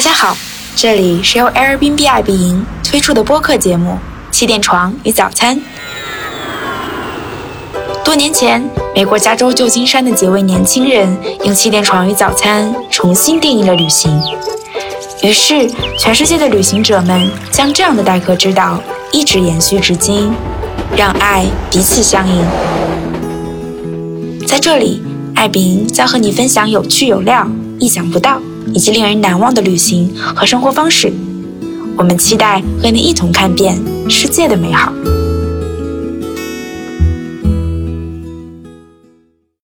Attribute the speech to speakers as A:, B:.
A: 大家好，这里是由 Airbnb 爱彼迎推出的播客节目《气垫床与早餐》。多年前，美国加州旧金山的几位年轻人用气垫床与早餐重新定义了旅行。于是，全世界的旅行者们将这样的待客之道一直延续至今，让爱彼此相迎。在这里，爱彼迎将和你分享有趣有料、意想不到。以及令人难忘的旅行和生活方式，我们期待和你一同看遍世界的美好。